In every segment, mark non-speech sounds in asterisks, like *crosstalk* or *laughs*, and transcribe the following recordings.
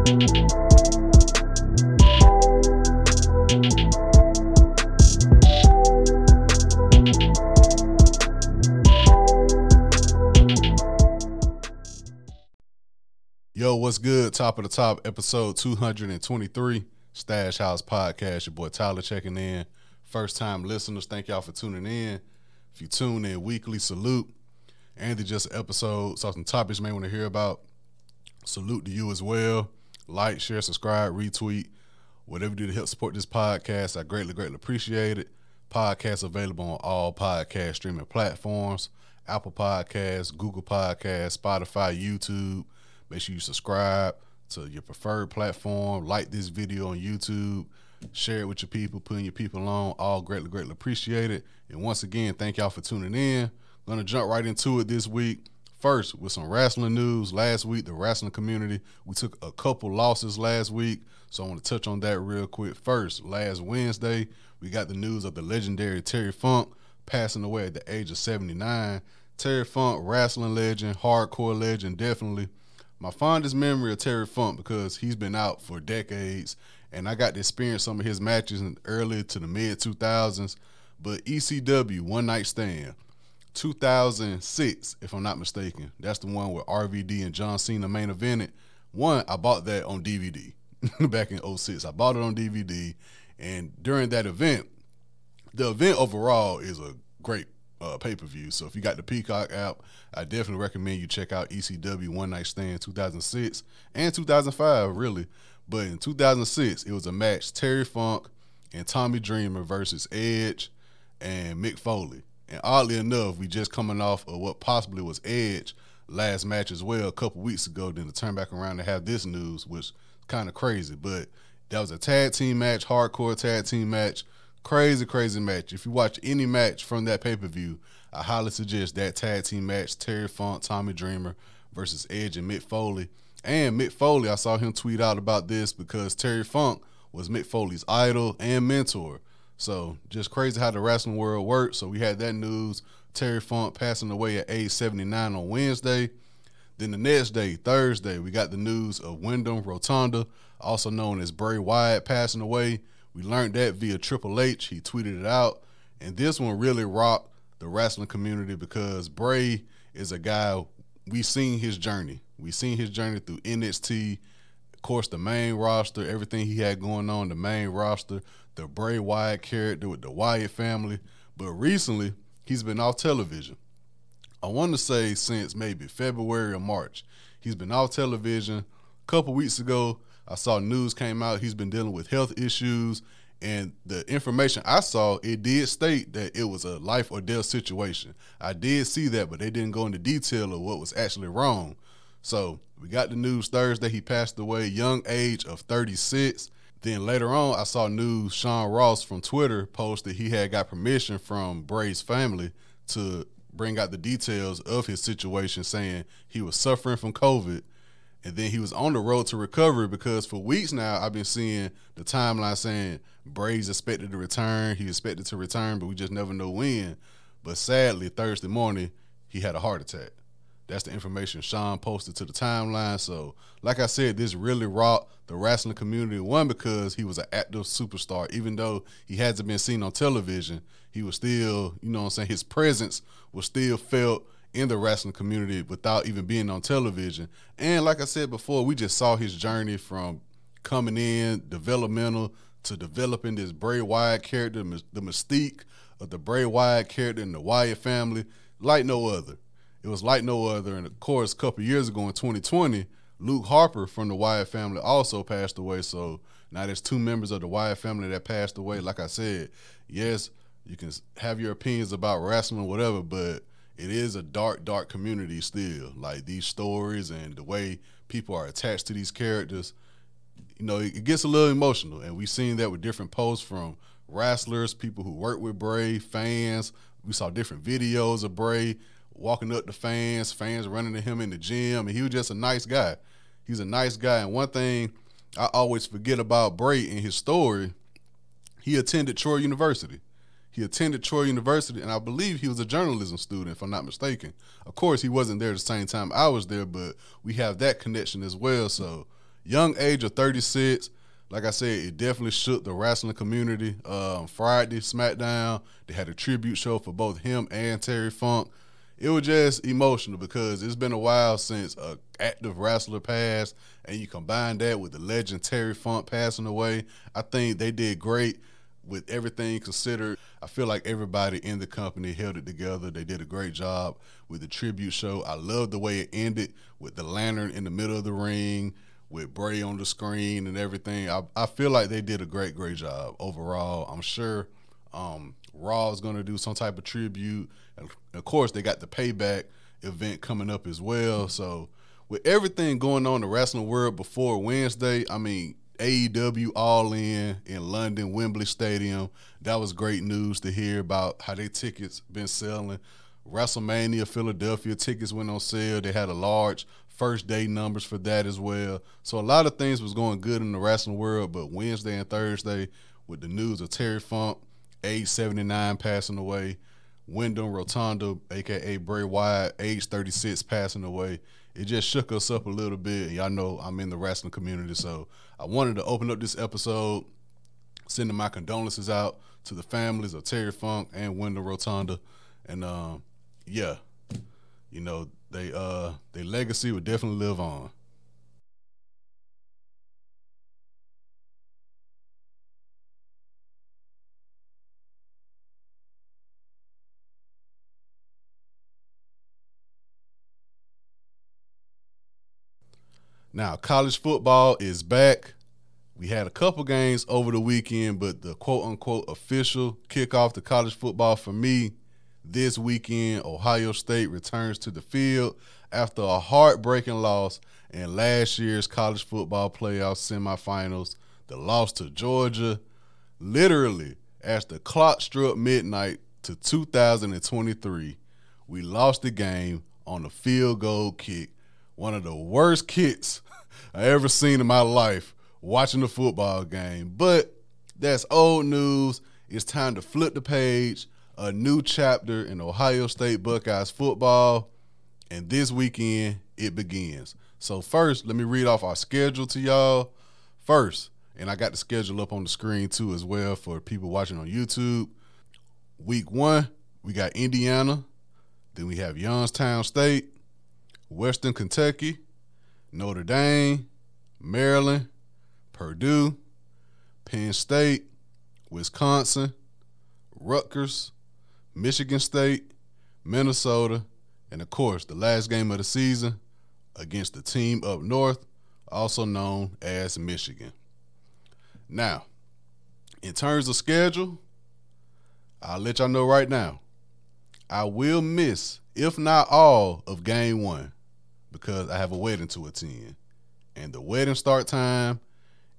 Yo, what's good? Top of the top, episode 223, Stash House Podcast. Your boy Tyler checking in. First time listeners, thank y'all for tuning in. If you tune in weekly, salute. Andy just episode, saw some topics you may want to hear about. Salute to you as well. Like, share, subscribe, retweet, whatever you do to help support this podcast. I greatly, greatly appreciate it. Podcast available on all podcast streaming platforms Apple Podcasts, Google Podcasts, Spotify, YouTube. Make sure you subscribe to your preferred platform. Like this video on YouTube. Share it with your people, putting your people on. All greatly, greatly appreciated. And once again, thank y'all for tuning in. Gonna jump right into it this week. First, with some wrestling news. Last week, the wrestling community, we took a couple losses last week. So I want to touch on that real quick. First, last Wednesday, we got the news of the legendary Terry Funk passing away at the age of 79. Terry Funk, wrestling legend, hardcore legend, definitely. My fondest memory of Terry Funk because he's been out for decades, and I got to experience some of his matches in early to the mid 2000s. But ECW, One Night Stand, 2006, if I'm not mistaken. That's the one where RVD and John Cena main evented. One, I bought that on DVD *laughs* back in 06. I bought it on DVD, and during that event, the event overall is a great uh, pay per view. So if you got the Peacock app, I definitely recommend you check out ECW One Night Stand 2006 and 2005, really. But in 2006, it was a match Terry Funk and Tommy Dreamer versus Edge and Mick Foley. And oddly enough, we just coming off of what possibly was Edge last match as well a couple weeks ago. Then to turn back around and have this news, which kind of crazy. But that was a tag team match, hardcore tag team match. Crazy, crazy match. If you watch any match from that pay per view, I highly suggest that tag team match Terry Funk, Tommy Dreamer versus Edge and Mick Foley. And Mick Foley, I saw him tweet out about this because Terry Funk was Mick Foley's idol and mentor. So just crazy how the wrestling world works. So we had that news. Terry Funk passing away at age 79 on Wednesday. Then the next day, Thursday, we got the news of Wyndham Rotunda, also known as Bray Wyatt, passing away. We learned that via Triple H. He tweeted it out. And this one really rocked the wrestling community because Bray is a guy, we seen his journey. We seen his journey through NXT, of course, the main roster, everything he had going on, the main roster, the Bray Wyatt character with the Wyatt family. But recently, he's been off television. I want to say since maybe February or March. He's been off television. A couple weeks ago, I saw news came out. He's been dealing with health issues. And the information I saw, it did state that it was a life or death situation. I did see that, but they didn't go into detail of what was actually wrong. So we got the news Thursday. He passed away, young age of 36. Then later on, I saw news Sean Ross from Twitter posted he had got permission from Bray's family to bring out the details of his situation, saying he was suffering from COVID. And then he was on the road to recovery because for weeks now, I've been seeing the timeline saying Bray's expected to return. He expected to return, but we just never know when. But sadly, Thursday morning, he had a heart attack. That's the information Sean posted to the timeline. So, like I said, this really rocked the wrestling community. One, because he was an active superstar. Even though he hasn't been seen on television, he was still, you know what I'm saying, his presence was still felt in the wrestling community without even being on television. And like I said before, we just saw his journey from coming in, developmental, to developing this Bray Wyatt character, the mystique of the Bray Wyatt character in the Wyatt family, like no other. It was like no other. And of course, a couple years ago in 2020, Luke Harper from the Wyatt family also passed away. So now there's two members of the Wyatt family that passed away. Like I said, yes, you can have your opinions about wrestling, whatever, but it is a dark, dark community still. Like these stories and the way people are attached to these characters, you know, it, gets a little emotional. And we've seen that with different posts from wrestlers, people who work with Bray, fans. We saw different videos of Bray walking up to fans, fans running to him in the gym, and he was just a nice guy. He's a nice guy. And one thing I always forget about Bray in his story, he attended Troy University. He attended Troy University, and I believe he was a journalism student, if I'm not mistaken. Of course, he wasn't there at the same time I was there, but we have that connection as well. So young age of 36. Like I said, it definitely shook the wrestling community. Um, Friday SmackDown, they had a tribute show for both him and Terry Funk. It was just emotional because it's been a while since a active wrestler passed, and you combine that with the legend Terry Funk passing away. I think they did great with everything considered. I feel like everybody in the company held it together. They did a great job with the tribute show. I love the way it ended with the lantern in the middle of the ring, with Bray on the screen and everything. I, I feel like they did a great, great job overall. I'm sure um, Raw is going to do some type of tribute. And of course, they got the payback event coming up as well. So, with everything going on in the wrestling world before Wednesday, I mean, AEW All In in London, Wembley Stadium. That was great news to hear about how their tickets been selling. WrestleMania Philadelphia tickets went on sale. They had a large first day numbers for that as well. So a lot of things was going good in the wrestling world, but Wednesday and Thursday with the news of Terry Funk, age 79, passing away, Wyndham Rotunda, aka Bray Wyatt, age 36, passing away it just shook us up a little bit. Y'all know I'm in the wrestling community, so I wanted to open up this episode, sending my condolences out to the families of Terry Funk and Wyndham Rotunda, and um, yeah, you know they uh their legacy would definitely live on. Now, college football is back. We had a couple games over the weekend, but the quote unquote official kickoff to college football for me this weekend, Ohio State returns to the field after a heartbreaking loss in last year's college football playoff semifinals. The loss to Georgia, literally, as the clock struck midnight to 2023, we lost the game on a field goal kick one of the worst kicks *laughs* I ever seen in my life watching a football game. But that's old news. It's time to flip the page. A new chapter in Ohio State Buckeyes football. And this weekend, it begins. So, first, let me read off our schedule to y'all. First, and I got the schedule up on the screen too, as well, for people watching on YouTube. Week one, we got Indiana. Then we have Youngstown State. Western Kentucky, Notre Dame, Maryland, Purdue, Penn State, Wisconsin, Rutgers, Michigan State, Minnesota, and of course, the last game of the season against the team up north, also known as Michigan. Now, in terms of schedule, I'll let y'all know right now. I will miss, if not all, of game one because I have a wedding to attend. And the wedding start time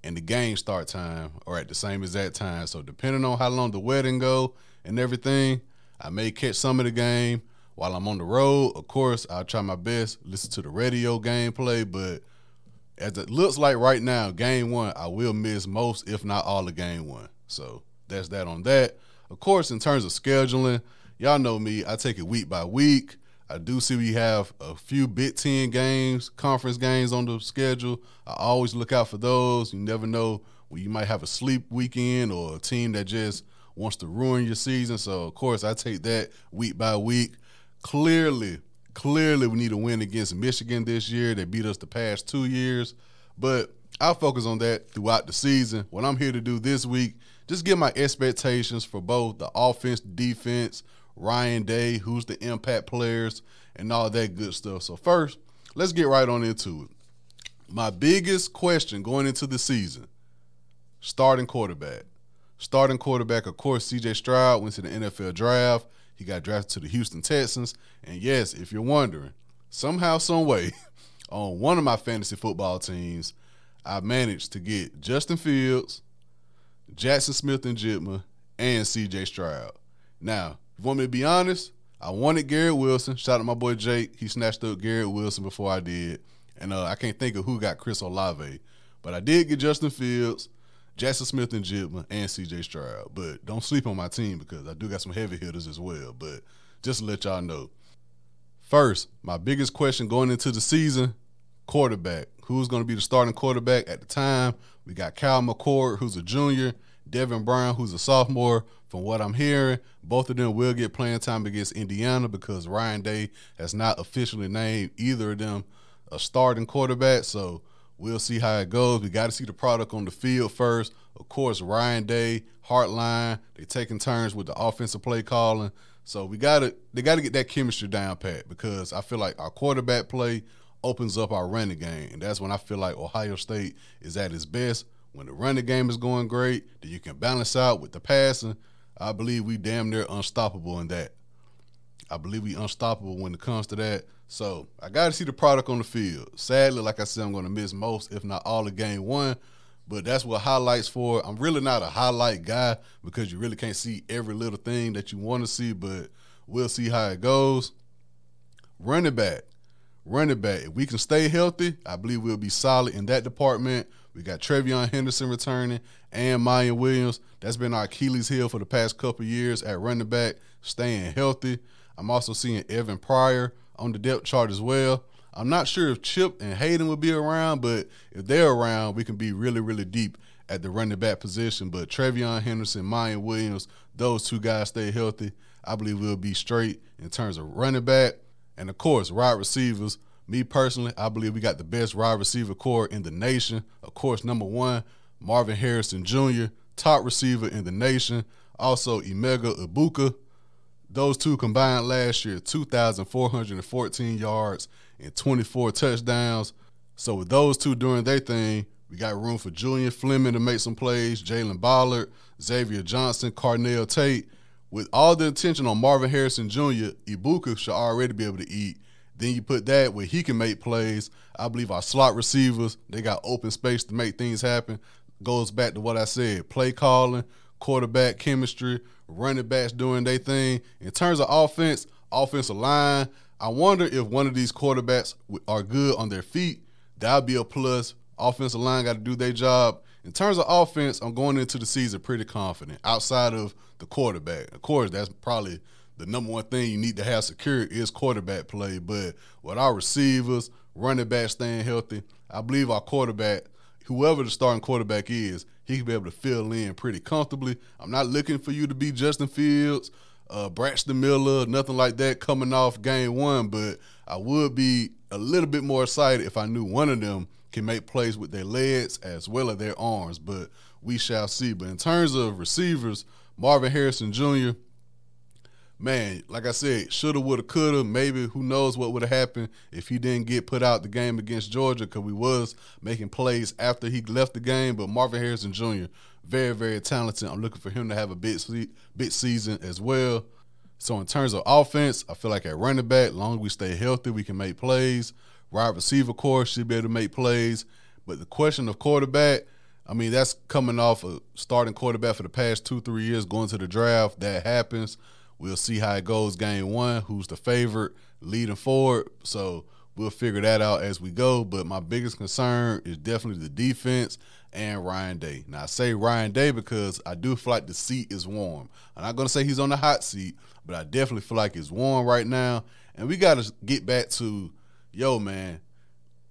and the game start time are at the same exact time. So depending on how long the wedding go and everything, I may catch some of the game while I'm on the road. Of course, I'll try my best, listen to the radio gameplay, but as it looks like right now, game one, I will miss most, if not all of game one. So that's that on that. Of course, in terms of scheduling, y'all know me, I take it week by week. I do see we have a few Big Ten games, conference games on the schedule. I always look out for those. You never know when you might have a sleep weekend or a team that just wants to ruin your season. So of course I take that week by week. Clearly, clearly we need a win against Michigan this year. They beat us the past two years. But I'll focus on that throughout the season. What I'm here to do this week, just get my expectations for both the offense, defense, Ryan Day, who's the impact players, and all that good stuff. So, first, let's get right on into it. My biggest question going into the season starting quarterback. Starting quarterback, of course, CJ Stroud went to the NFL draft. He got drafted to the Houston Texans. And yes, if you're wondering, somehow, some way, *laughs* on one of my fantasy football teams, I managed to get Justin Fields, Jaxon Smith-Njigba, and CJ Stroud. Now, you want me to be honest? I wanted Garrett Wilson. Shout out to my boy Jake. He snatched up Garrett Wilson before I did. And uh, I can't think of who got Chris Olave. But I did get Justin Fields, Jaxon Smith-Njigba, and CJ Stroud. But don't sleep on my team because I do got some heavy hitters as well. But just to let y'all know. First, my biggest question going into the season quarterback. Who's going to be the starting quarterback at the time? We got Kyle McCord, who's a junior, Devin Brown, who's a sophomore. From what I'm hearing, both of them will get playing time against Indiana because Ryan Day has not officially named either of them a starting quarterback. So we'll see how it goes. We got to see the product on the field first. Of course, Ryan Day, Hartline, They're taking turns with the offensive play calling. So we got to they got to get that chemistry down pat because I feel like our quarterback play opens up our running game, and that's when I feel like Ohio State is at its best. When the running game is going great, then you can balance out with the passing. I believe we damn near unstoppable in that. I believe we unstoppable when it comes to that. So I got to see the product on the field. Sadly, like I said, I'm going to miss most, if not all, of game one. But that's what highlights for. I'm really not a highlight guy because you really can't see every little thing that you want to see. But we'll see how it goes. Running back, running back. If we can stay healthy, I believe we'll be solid in that department. We got TreVeyon Henderson returning and Miyan Williams. That's been our Achilles heel for the past couple years at running back, staying healthy. I'm also seeing Evan Pryor on the depth chart as well. I'm not sure if Chip and Hayden will be around, but if they're around, we can be really, really deep at the running back position. But TreVeyon Henderson, Miyan Williams, those two guys stay healthy. I believe we'll be straight in terms of running back. And of course, wide receivers. Me personally, I believe we got the best wide receiver corps in the nation. Of course, number one, Marvin Harrison Jr., top receiver in the nation. Also, Emeka Egbuka. Those two combined last year, 2,414 yards and 24 touchdowns. So with those two doing their thing, we got room for Julian Fleming to make some plays, Jalen Ballard, Xavier Johnson, Carnell Tate. With all the attention on Marvin Harrison Jr., Egbuka should already be able to eat. Then you put that where he can make plays. I believe our slot receivers, they got open space to make things happen. Goes back to what I said play calling, quarterback chemistry, running backs doing their thing. In terms of offense, offensive line, I wonder if one of these quarterbacks are good on their feet. That'll be a plus. Offensive line got to do their job. In terms of offense, I'm going into the season pretty confident. Outside of the quarterback, of course, that's probably the number one thing you need to have secure is quarterback play. But with our receivers, running back staying healthy, I believe our quarterback, whoever the starting quarterback is, he can be able to fill in pretty comfortably. I'm not looking for you to be Justin Fields uh, Braxton Miller, nothing like that coming off game one, but I would be a little bit more excited if I knew one of them can make plays with their legs as well as their arms, but we shall see. But in terms of receivers, Marvin Harrison Jr., man, like I said, shoulda, woulda, coulda. Maybe who knows what would have happened if he didn't get put out the game against Georgia because we was making plays after he left the game. But Marvin Harrison Jr. very, very talented. I'm looking for him to have a big, big season as well. So in terms of offense, I feel like at running back, long as we stay healthy, we can make plays. Wide receiver corps should be able to make plays. But the question of quarterback, I mean, that's coming off a starting quarterback for the past two, three years, going to the draft. That happens. We'll see how it goes game one, who's the favorite leading forward. So we'll figure that out as we go. But my biggest concern is definitely the defense and Ryan Day. Now I say Ryan Day because I do feel like the seat is warm. I'm not gonna say he's on the hot seat, but I definitely feel like it's warm right now. And we gotta get back to, yo, man,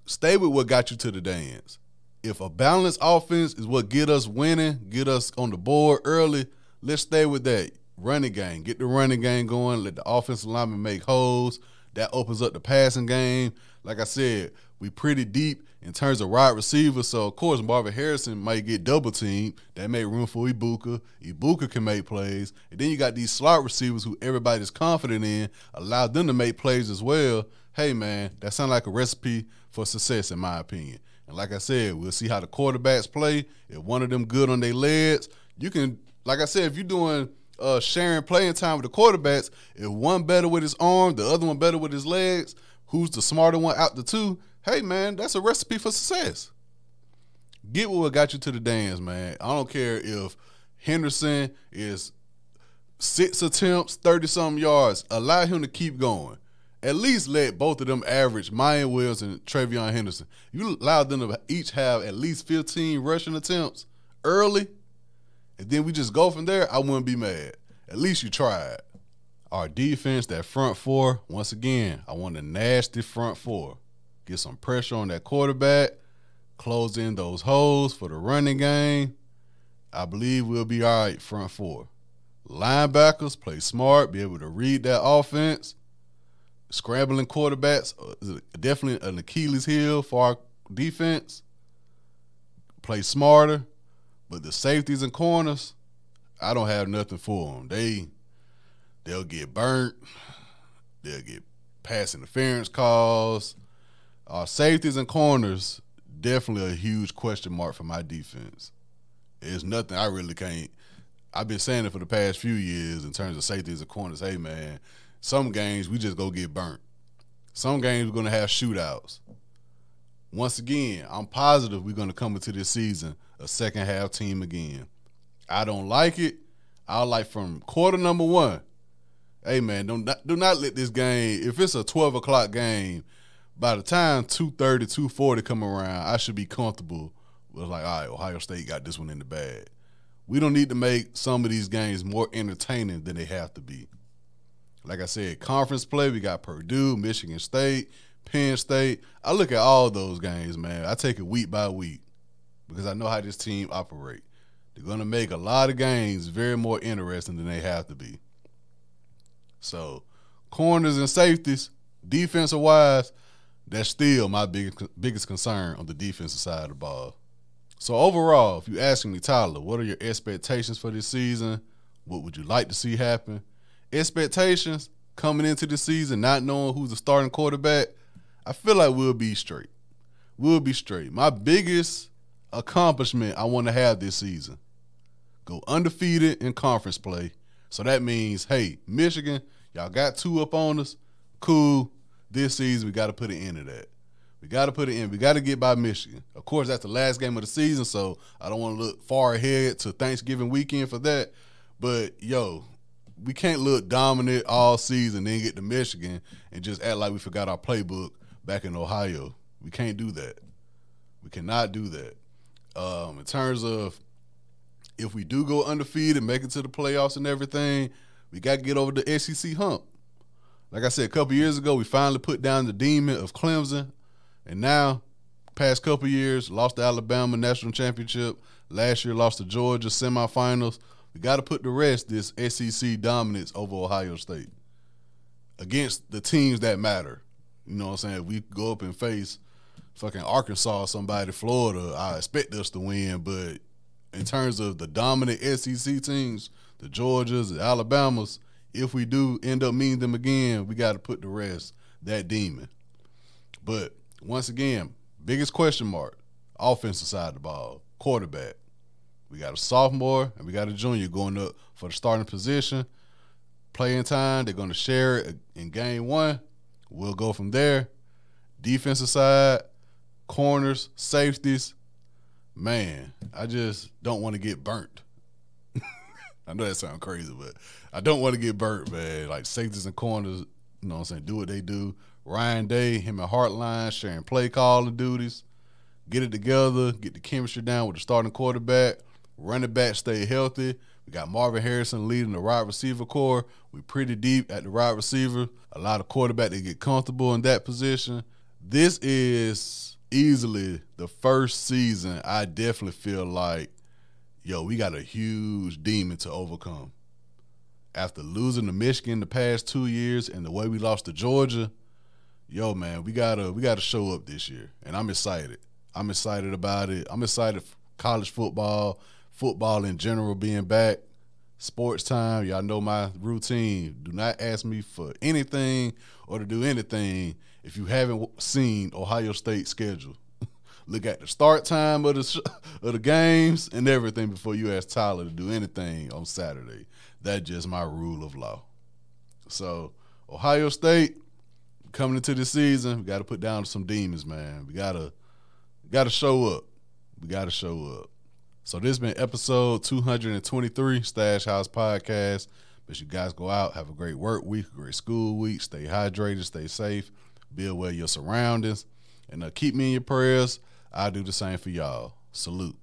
stay with what got you to the dance. If a balanced offense is what get us winning, get us on the board early, let's stay with that running game. Get the running game going. Let the offensive lineman make holes. That opens up the passing game. Like I said, we pretty deep in terms of wide receivers. So of course Marvin Harrison might get double teamed. That made room for Egbuka. Egbuka can make plays. And then you got these slot receivers who everybody's confident in. Allow them to make plays as well. Hey man, that sounds like a recipe for success in my opinion. And like I said, we'll see how the quarterbacks play. If one of them good on their legs, you can like I said, if you're doing uh, sharing playing time with the quarterbacks. If one better with his arm, the other one better with his legs, who's the smarter one out the two? Hey man, that's a recipe for success. Get what got you to the dance, man. I don't care if Henderson is six attempts, 30 something yards. Allow him to keep going. At least let both of them average Miyan Williams and TreVeyon Henderson. You allow them to each have at least 15 rushing attempts early and then we just go from there, I wouldn't be mad. At least you tried. Our defense, that front four, once again, I want a nasty front four. get some pressure on that quarterback, close in those holes for the running game. I believe we'll be all right front four. Linebackers play smart, be able to read that offense. Scrambling quarterbacks uh, definitely an Achilles heel for our defense. Play smarter, but the safeties and corners, I don't have nothing for them. They they'll get burnt. They'll get pass interference calls. Our safeties and corners definitely a huge question mark for my defense. It's nothing I really can't. I've been saying it for the past few years in terms of safeties and corners. Hey man, some games we just go get burnt. Some games we're gonna have shootouts. Once again, I'm positive we're gonna come into this season a second half team again. I don't like it. I like from quarter number one. Hey man, don't do not let this game. If it's a 12 o'clock game, by the time 230, 240 come around, I should be comfortable with like, all right, Ohio State got this one in the bag. We don't need to make some of these games more entertaining than they have to be. Like I said, conference play, we got Purdue, Michigan State, Penn State. I look at all those games, man. I take it week by week because I know how this team operate. They're going to make a lot of games very more interesting than they have to be. So, corners and safeties, defensive wise, that's still my biggest biggest concern on the defensive side of the ball. So overall, if you're asking me, Tyler, what are your expectations for this season? What would you like to see happen? Expectations coming into the season, not knowing who's the starting quarterback, I feel like we'll be straight. We'll be straight. My biggest accomplishment I want to have this season. Go undefeated in conference play. So that means, hey, Michigan, y'all got two up on us. Cool. This season, we got to put an end to that. We got to put it in. We got to get by Michigan. Of course, that's the last game of the season, so I don't want to look far ahead to Thanksgiving weekend for that. But yo, we can't look dominant all season, then get to Michigan and just act like we forgot our playbook back in Ohio. We can't do that. We cannot do that. Um, in terms of if we do go undefeated, and make it to the playoffs and everything, we got to get over the SEC hump. Like I said a couple years ago, we finally put down the demon of Clemson, and now, past couple years, lost the Alabama national championship. Last year, lost to Georgia semifinals. We got to put to rest this SEC dominance over Ohio State against the teams that matter. You know what I'm saying? If we go up and face fucking Arkansas, somebody, Florida, I expect us to win. But in terms of the dominant SEC teams, the Georgias, the Alabamas, if we do end up meeting them again, we got to put the rest that demon. But once again, biggest question mark, offensive side of the ball, quarterback. We got a sophomore and we got a junior going up for the starting position. Playing time, they're going to share it in game one. We'll go from there. Defensive side, corners, safeties. Man, I just don't want to get burnt. *laughs* I know that sounds crazy, but I don't want to get burnt, man. Like safeties and corners, you know what I'm saying, do what they do. Ryan Day, him and Hartline sharing play calling duties. Get it together, get the chemistry down with the starting quarterback. Running back stay healthy. We got Marvin Harrison leading the wide receiver corps. We pretty deep at the wide receiver. A lot of quarterback that get comfortable in that position. This is easily the first season I definitely feel like yo, we got a huge demon to overcome. After losing to Michigan the past two years and the way we lost to Georgia, yo, man, we gotta we gotta show up this year. And I'm excited. I'm excited about it. I'm excited for college football, football in general being back. Sports time, y'all know my routine. Do not ask me for anything or to do anything if you haven't seen Ohio State schedule *laughs* look at the start time of the sh- *laughs* of the games and everything before you ask Tyler to do anything on Saturday. That's just my rule of law. So Ohio State coming into the season, we got to put down some demons, man. We gotta gotta show up. We gotta show up. So this has been episode 223 Stash House Podcast. But you guys go out, have a great work week, great school week, stay hydrated, stay safe, be aware of your surroundings, and uh, keep me in your prayers. I do the same for y'all. Salute.